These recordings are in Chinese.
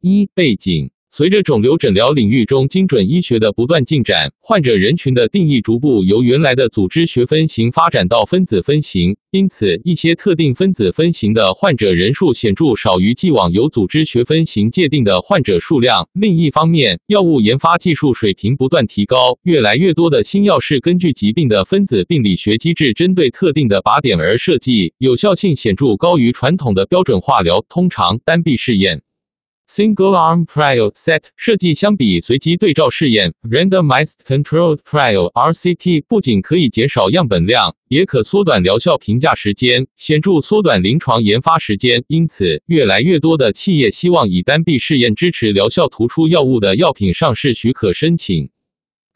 一、背景。随着肿瘤诊疗领域中精准医学的不断进展，患者人群的定义逐步由原来的组织学分型发展到分子分型，因此一些特定分子分型的患者人数显著少于既往由组织学分型界定的患者数量。另一方面，药物研发技术水平不断提高，越来越多的新药是根据疾病的分子病理学机制，针对特定的靶点而设计，有效性显著高于传统的标准化疗通常单臂试验。Single Arm Trial Set 设计相比随机对照试验 （Randomized Controlled Trial, RCT） 不仅可以减少样本量，也可缩短疗效评价时间，显著缩短临床研发时间。因此，越来越多的企业希望以单臂试验支持疗效突出药物的药品上市许可申请。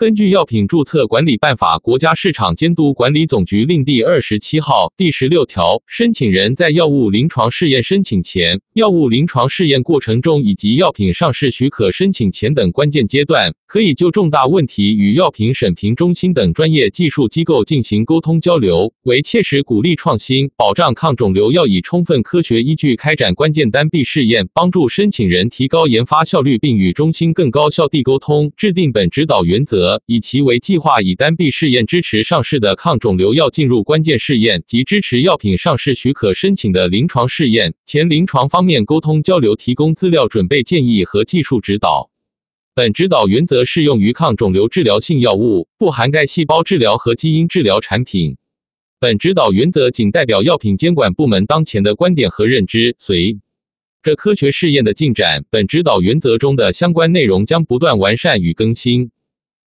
根据《药品注册管理办法》国家市场监督管理总局令第二十七号第十六条，申请人在药物临床试验申请前、药物临床试验过程中以及药品上市许可申请前等关键阶段，可以就重大问题与药品审评中心等专业技术机构进行沟通交流，为切实鼓励创新、保障抗肿瘤药以充分科学依据开展关键单臂试验，帮助申请人提高研发效率，并与中心更高效地沟通，制定本指导原则。以其为计划，以单臂试验支持上市的抗肿瘤药进入关键试验及支持药品上市许可申请的临床试验前临床方面沟通交流，提供资料准备建议和技术指导。本指导原则适用于抗肿瘤治疗性药物，不涵盖细胞治疗和基因治疗产品。本指导原则仅代表药品监管部门当前的观点和认知。随着科学试验的进展，本指导原则中的相关内容将不断完善与更新。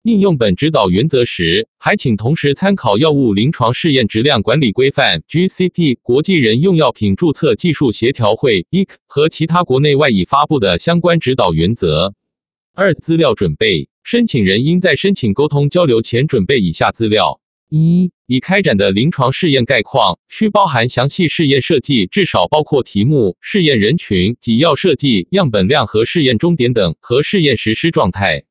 应用本指导原则时，还请同时参考《药物临床试验质量管理规范》（GCP）、国际人用药品注册技术协调会 （EC） 和其他国内外已发布的相关指导原则。二、资料准备：申请人应在申请沟通交流前准备以下资料：一、已开展的临床试验概况，需包含详细试验设计，至少包括题目、试验人群、给药设计、样本量和试验终点等，和试验实施状态。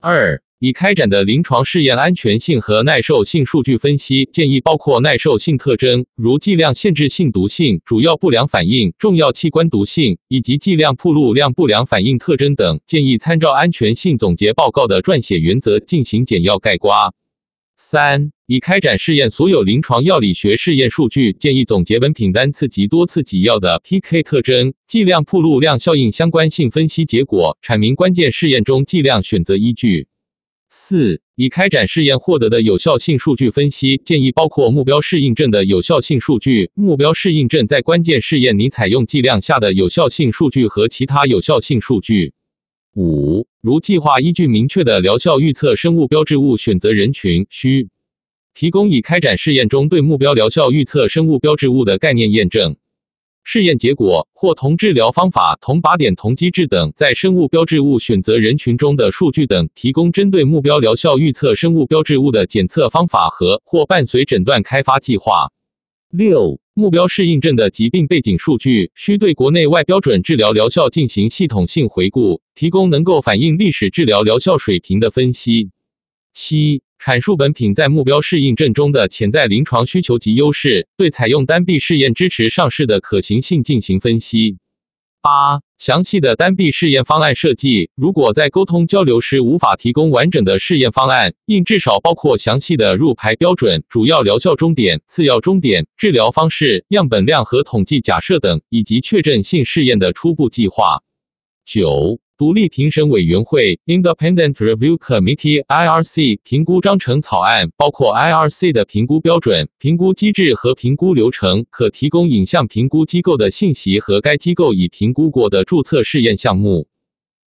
二、已开展的临床试验安全性和耐受性数据分析建议包括耐受性特征，如剂量限制性毒性、主要不良反应、重要器官毒性以及剂量铺路量不良反应特征等。建议参照安全性总结报告的撰写原则进行简要概括。三、已开展试验所有临床药理学试验数据，建议总结本品单次及多次给药的 PK 特征、剂量铺路量效应相关性分析结果，阐明关键试验中剂量选择依据。四、已开展试验获得的有效性数据分析建议包括目标适应症的有效性数据、目标适应症在关键试验拟采用剂量下的有效性数据和其他有效性数据。五、如计划依据明确的疗效预测生物标志物选择人群，需提供已开展试验中对目标疗效预测生物标志物的概念验证。试验结果或同治疗方法、同靶点、同机制等在生物标志物选择人群中的数据等，提供针对目标疗效预测生物标志物的检测方法和或伴随诊断开发计划。六、目标适应症的疾病背景数据需对国内外标准治疗疗效进行系统性回顾，提供能够反映历史治疗疗效水平的分析。七。阐述本品在目标适应症中的潜在临床需求及优势，对采用单臂试验支持上市的可行性进行分析。八、详细的单臂试验方案设计，如果在沟通交流时无法提供完整的试验方案，应至少包括详细的入排标准、主要疗效终点、次要终点、治疗方式、样本量和统计假设等，以及确证性试验的初步计划。九。独立评审委员会 （Independent Review Committee，IRC） 评估章程草案，包括 IRC 的评估标准、评估机制和评估流程，可提供影像评估机构的信息和该机构已评估过的注册试验项目。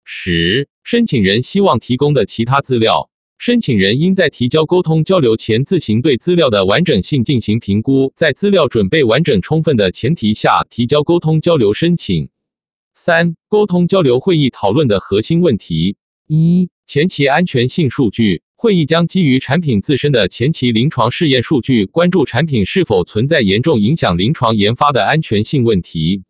十、申请人希望提供的其他资料，申请人应在提交沟通交流前自行对资料的完整性进行评估，在资料准备完整充分的前提下提交沟通交流申请。三、沟通交流会议讨论的核心问题：一、前期安全性数据。会议将基于产品自身的前期临床试验数据，关注产品是否存在严重影响临床研发的安全性问题。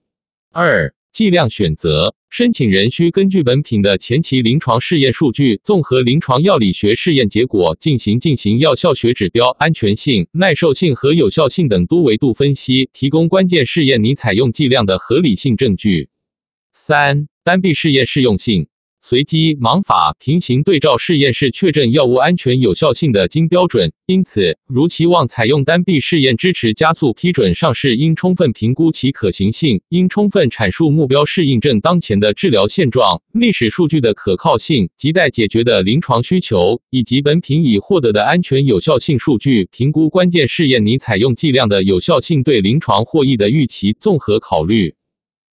二、剂量选择。申请人需根据本品的前期临床试验数据，综合临床药理学试验结果，进行进行药效学指标、安全性、耐受性和有效性等多维度分析，提供关键试验拟采用剂量的合理性证据。三、单臂试验适用性。随机盲法平行对照试验是确诊药物安全有效性的金标准，因此，如期望采用单臂试验支持加速批准上市，应充分评估其可行性，应充分阐述目标适应症当前的治疗现状、历史数据的可靠性及待解决的临床需求，以及本品已获得的安全有效性数据，评估关键试验拟采用剂量的有效性对临床获益的预期，综合考虑。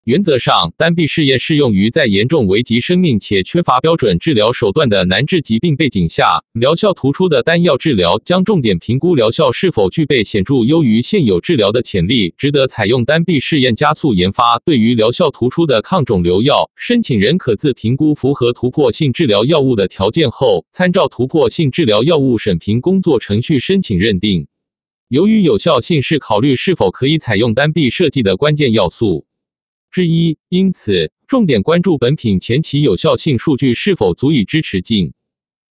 原则上，单臂试验适用于在严重危及生命且缺乏标准治疗手段的难治疾病背景下，疗效突出的单药治疗将重点评估疗效是否具备显著优于现有治疗的潜力，值得采用单臂试验加速研发。对于疗效突出的抗肿瘤药，申请人可自评估符合突破性治疗药物的条件后，参照突破性治疗药物审评工作程序申请认定。由于有效性是考虑是否可以采用单臂设计的关键要素。之一，因此重点关注本品前期有效性数据是否足以支持进。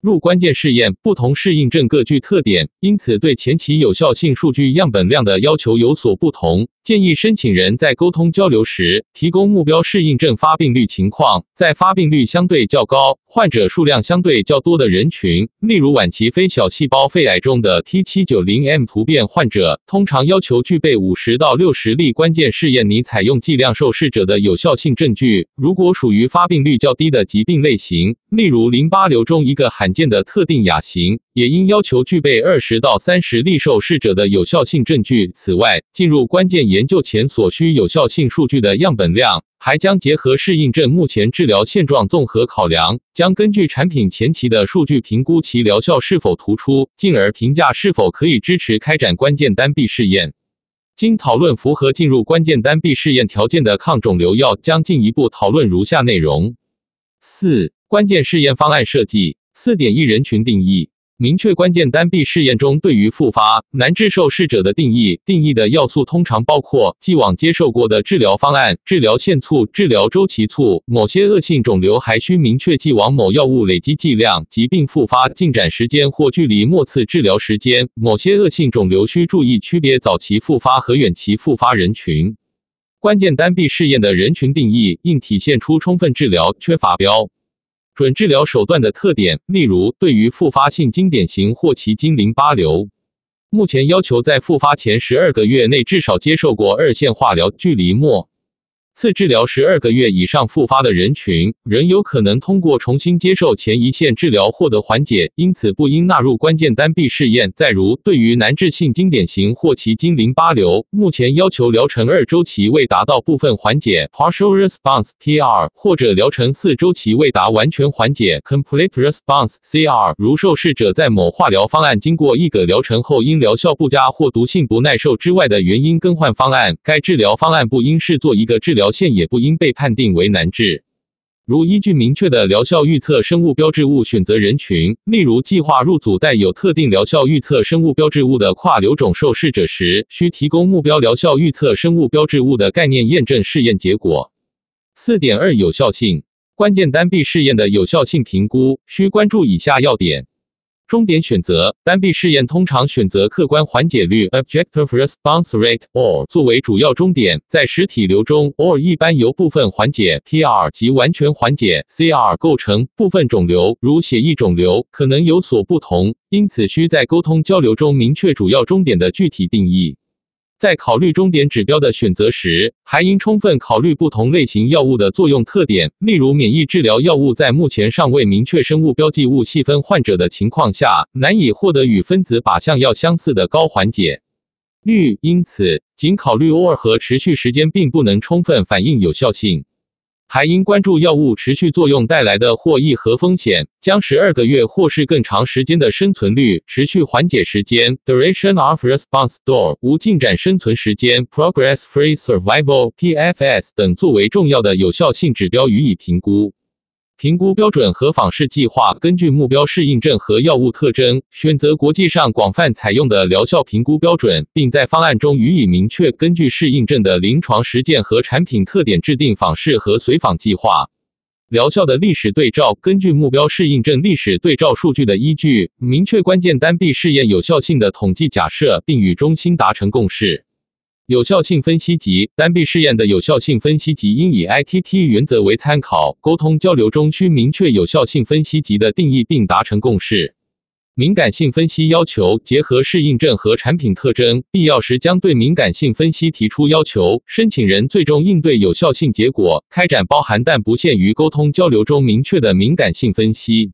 入关键试验，不同适应症各具特点，因此对前期有效性数据样本量的要求有所不同。建议申请人在沟通交流时，提供目标适应症发病率情况，在发病率相对较高、患者数量相对较多的人群，例如晚期非小细胞肺癌中的 T790M 突变患者，通常要求具备五十到六十例关键试验拟采用剂量受试者的有效性证据。如果属于发病率较低的疾病类型，例如淋巴瘤中一个罕见的特定亚型，也应要求具备二十到三十例受试者的有效性证据。此外，进入关键研究前所需有效性数据的样本量，还将结合适应症目前治疗现状综合考量，将根据产品前期的数据评估其疗效是否突出，进而评价是否可以支持开展关键单臂试验。经讨论符合进入关键单臂试验条件的抗肿瘤药，将进一步讨论如下内容：四、关键试验方案设计。四点一人群定义。明确关键单臂试验中对于复发难治受试者的定义。定义的要素通常包括既往接受过的治疗方案、治疗线促、治疗周期促。某些恶性肿瘤还需明确既往某药物累积剂量、疾病复发进展时间或距离末次治疗时间。某些恶性肿瘤需注意区别早期复发和远期复发人群。关键单臂试验的人群定义应体现出充分治疗缺乏标。准治疗手段的特点，例如对于复发性经典型霍奇金淋巴瘤，目前要求在复发前十二个月内至少接受过二线化疗，距离末。次治疗十二个月以上复发的人群，仍有可能通过重新接受前一线治疗获得缓解，因此不应纳入关键单臂试验。再如，对于难治性经典型或其经淋巴瘤，目前要求疗程二周期未达到部分缓解 （partial response, PR） 或者疗程四周期未达完全缓解 （complete response, CR）。如受试者在某化疗方案经过一个疗程后，因疗效不佳或毒性不耐受之外的原因更换方案，该治疗方案不应视作一个治疗。疗线也不应被判定为难治。如依据明确的疗效预测生物标志物选择人群，例如计划入组带有特定疗效预测生物标志物的跨瘤种受试者时，需提供目标疗效预测生物标志物的概念验证试验结果。四点二有效性关键单臂试验的有效性评估需关注以下要点。终点选择单臂试验通常选择客观缓解率 （Objective Response Rate，OR） 作为主要终点。在实体瘤中，OR 一般由部分缓解 （PR） 及完全缓解 （CR） 构成。部分肿瘤，如血液肿瘤，可能有所不同，因此需在沟通交流中明确主要终点的具体定义。在考虑终点指标的选择时，还应充分考虑不同类型药物的作用特点。例如，免疫治疗药物在目前尚未明确生物标记物细分患者的情况下，难以获得与分子靶向药相似的高缓解率。因此，仅考虑 OR 和持续时间并不能充分反映有效性。还应关注药物持续作用带来的获益和风险，将十二个月或是更长时间的生存率、持续缓解时间 （duration of response, DOR）、无进展生存时间 （progress-free survival, PFS） 等作为重要的有效性指标予以评估。评估标准和访视计划根据目标适应症和药物特征，选择国际上广泛采用的疗效评估标准，并在方案中予以明确。根据适应症的临床实践和产品特点，制定访视和随访计划。疗效的历史对照，根据目标适应症历史对照数据的依据，明确关键单臂试验有效性的统计假设，并与中心达成共识。有效性分析及单臂试验的有效性分析及应以 ITT 原则为参考，沟通交流中需明确有效性分析及的定义并达成共识。敏感性分析要求结合适应症和产品特征，必要时将对敏感性分析提出要求。申请人最终应对有效性结果开展包含但不限于沟通交流中明确的敏感性分析。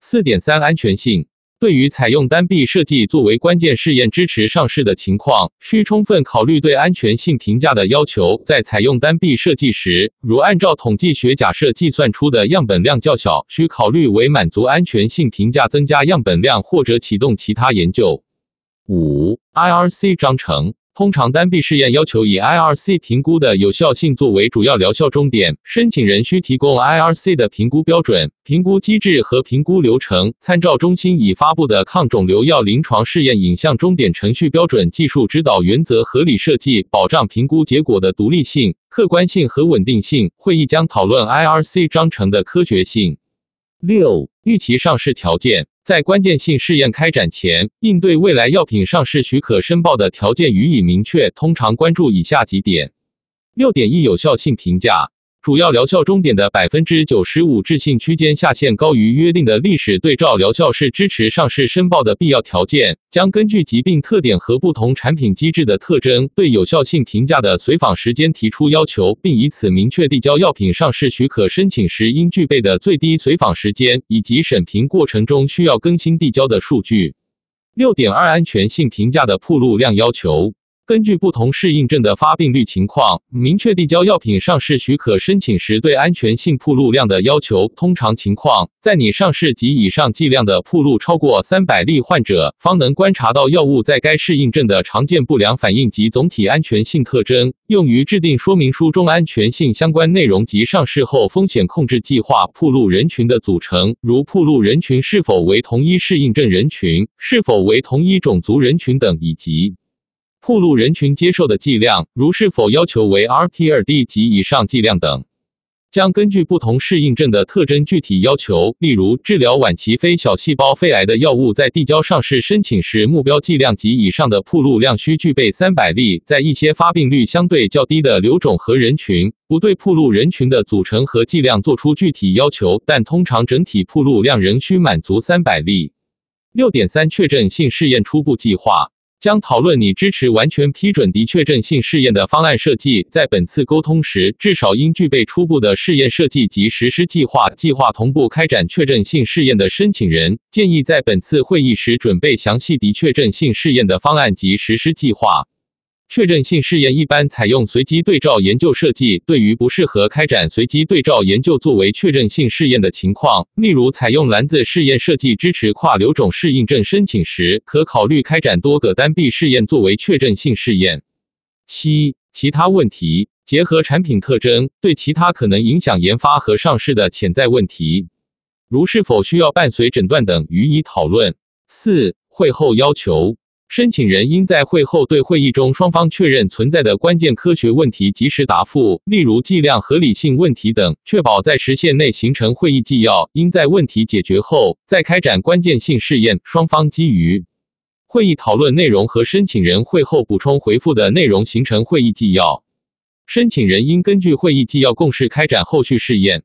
四点三安全性。对于采用单臂设计作为关键试验支持上市的情况，需充分考虑对安全性评价的要求。在采用单臂设计时，如按照统计学假设计算出的样本量较小，需考虑为满足安全性评价增加样本量或者启动其他研究。五、IRC 章程。通常单臂试验要求以 IRC 评估的有效性作为主要疗效终点，申请人需提供 IRC 的评估标准、评估机制和评估流程，参照中心已发布的抗肿瘤药临床试验影像终点程序标准、技术指导原则，合理设计，保障评估结果的独立性、客观性和稳定性。会议将讨论 IRC 章程的科学性。六、预期上市条件。在关键性试验开展前，应对未来药品上市许可申报的条件予以明确。通常关注以下几点：六点一有效性评价。主要疗效终点的百分之九十五置信区间下限高于约定的历史对照疗效是支持上市申报的必要条件。将根据疾病特点和不同产品机制的特征，对有效性评价的随访时间提出要求，并以此明确递交药品上市许可申请时应具备的最低随访时间，以及审评过程中需要更新递交的数据。六点二安全性评价的铺路量要求。根据不同适应症的发病率情况，明确递交药品上市许可申请时对安全性铺路量的要求。通常情况，在你上市及以上剂量的铺路超过三百例患者，方能观察到药物在该适应症的常见不良反应及总体安全性特征，用于制定说明书中安全性相关内容及上市后风险控制计划。铺路人群的组成，如铺路人群是否为同一适应症人群，是否为同一种族人群等，以及。铺路人群接受的剂量，如是否要求为 RP2D 及以上剂量等，将根据不同适应症的特征具体要求。例如，治疗晚期非小细胞肺癌的药物，在递交上市申请时，目标剂量及以上的铺路量需具备三百例。在一些发病率相对较低的瘤种和人群，不对铺路人群的组成和剂量做出具体要求，但通常整体铺路量仍需满足三百例。六点三确诊性试验初步计划。将讨论你支持完全批准的确证性试验的方案设计。在本次沟通时，至少应具备初步的试验设计及实施计划。计划同步开展确证性试验的申请人，建议在本次会议时准备详细的确证性试验的方案及实施计划。确认性试验一般采用随机对照研究设计。对于不适合开展随机对照研究作为确认性试验的情况，例如采用篮子试验设计支持跨瘤种适应症申请时，可考虑开展多个单臂试验作为确认性试验。七、其他问题结合产品特征对其他可能影响研发和上市的潜在问题，如是否需要伴随诊断等予以讨论。四、会后要求。申请人应在会后对会议中双方确认存在的关键科学问题及时答复，例如计量合理性问题等，确保在时限内形成会议纪要。应在问题解决后再开展关键性试验。双方基于会议讨论内容和申请人会后补充回复的内容形成会议纪要。申请人应根据会议纪要共识开展后续试验。